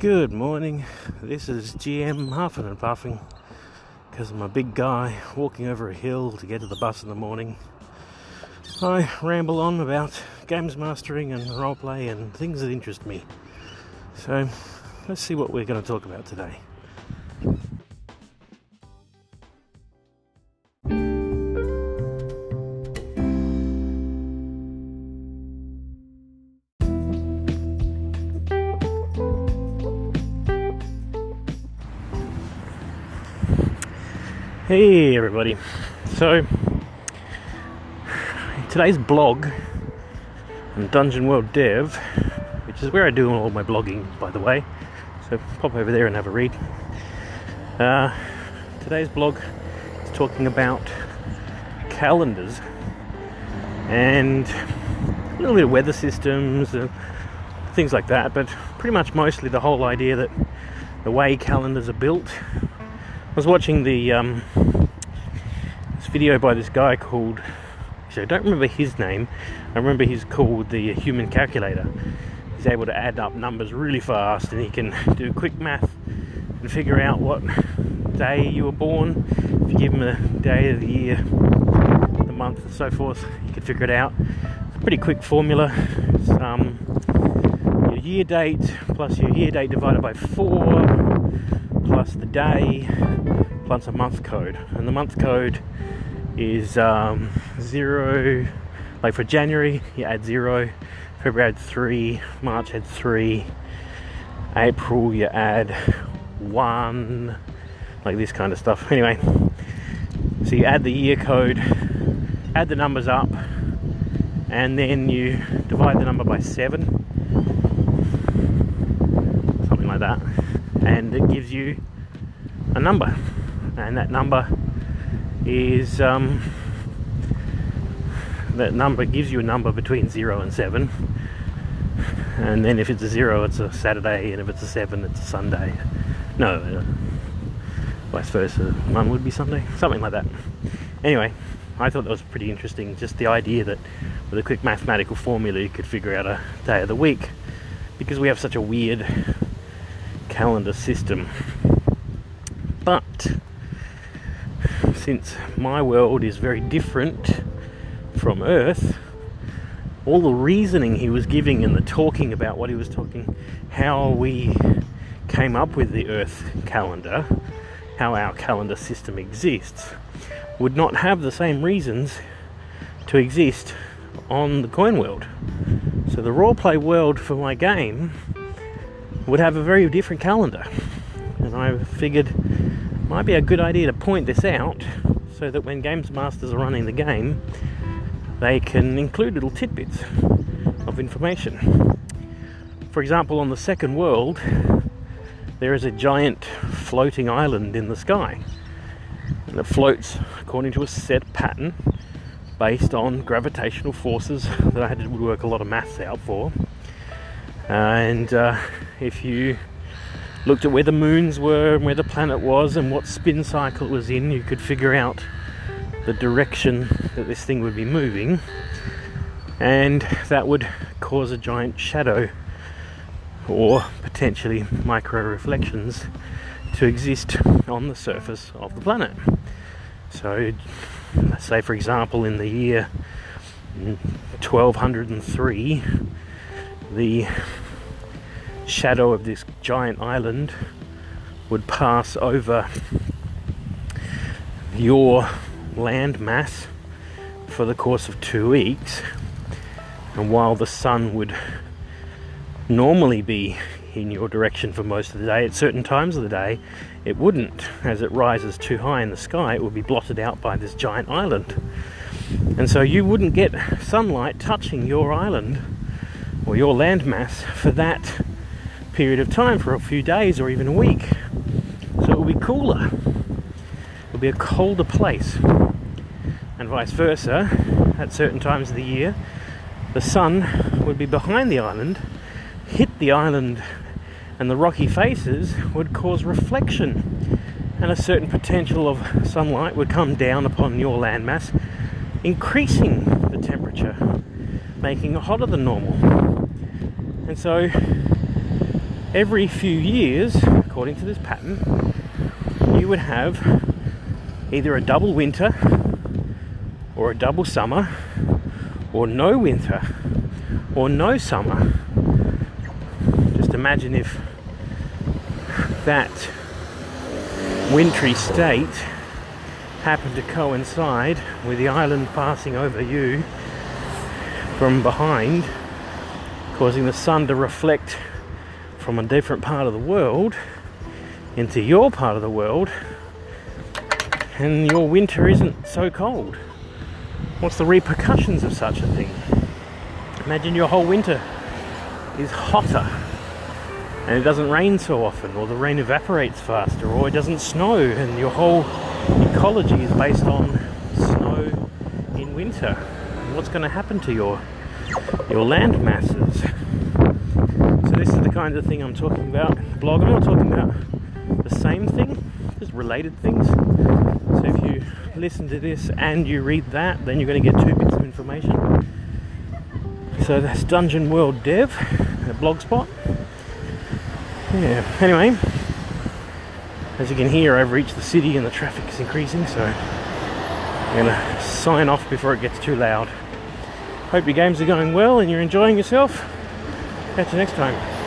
Good morning. This is GM huffing and puffing because I'm a big guy walking over a hill to get to the bus in the morning. I ramble on about games mastering and roleplay and things that interest me. So let's see what we're going to talk about today. Hey everybody. So today's blog on Dungeon World Dev, which is where I do all my blogging by the way. So pop over there and have a read. Uh, today's blog is talking about calendars and a little bit of weather systems and things like that, but pretty much mostly the whole idea that the way calendars are built I was watching the um, this video by this guy called. Actually, I don't remember his name. I remember he's called the Human Calculator. He's able to add up numbers really fast, and he can do quick math and figure out what day you were born. If you give him a day of the year, the month, and so forth, he can figure it out. It's a pretty quick formula. It's, um, your year date plus your year date divided by four plus the day plus a month code. And the month code is um, zero, like for January, you add zero, February add three, March add three, April you add one, like this kind of stuff. Anyway, so you add the year code, add the numbers up, and then you divide the number by seven, something like that. And it gives you a number, and that number is um, that number gives you a number between zero and seven. And then if it's a zero, it's a Saturday, and if it's a seven, it's a Sunday. No, uh, vice versa. One would be Sunday, something like that. Anyway, I thought that was pretty interesting. Just the idea that with a quick mathematical formula, you could figure out a day of the week because we have such a weird calendar system. But since my world is very different from Earth, all the reasoning he was giving and the talking about what he was talking, how we came up with the Earth calendar, how our calendar system exists, would not have the same reasons to exist on the coin world. So the roleplay world for my game would have a very different calendar. And I figured might be a good idea to point this out so that when games masters are running the game, they can include little tidbits of information. For example, on the second world, there is a giant floating island in the sky. And it floats according to a set pattern based on gravitational forces that I had to work a lot of maths out for. And uh, if you looked at where the moons were and where the planet was and what spin cycle it was in, you could figure out the direction that this thing would be moving, and that would cause a giant shadow or potentially micro reflections to exist on the surface of the planet. So, let's say, for example, in the year 1203, the shadow of this giant island would pass over your land mass for the course of two weeks, and while the sun would normally be in your direction for most of the day, at certain times of the day, it wouldn't. As it rises too high in the sky, it would be blotted out by this giant island. And so you wouldn't get sunlight touching your island or your landmass for that period of time for a few days or even a week. So it will be cooler. It will be a colder place. And vice versa, at certain times of the year, the sun would be behind the island, hit the island, and the rocky faces would cause reflection. And a certain potential of sunlight would come down upon your landmass, increasing the temperature, making it hotter than normal. And so every few years, according to this pattern, you would have either a double winter or a double summer or no winter or no summer. Just imagine if that wintry state happened to coincide with the island passing over you from behind, causing the sun to reflect from a different part of the world into your part of the world, and your winter isn't so cold. What's the repercussions of such a thing? Imagine your whole winter is hotter and it doesn't rain so often, or the rain evaporates faster, or it doesn't snow, and your whole ecology is based on snow in winter. What's going to happen to your your land masses? So this is the kind of thing I'm talking about. Blog. I'm not talking about the same thing, just related things. So if you listen to this and you read that, then you're going to get two bits of information. So that's Dungeon World Dev at Blogspot. Yeah. Anyway, as you can hear, I've reached the city and the traffic is increasing, so I'm gonna sign off before it gets too loud. Hope your games are going well and you're enjoying yourself. Catch you next time.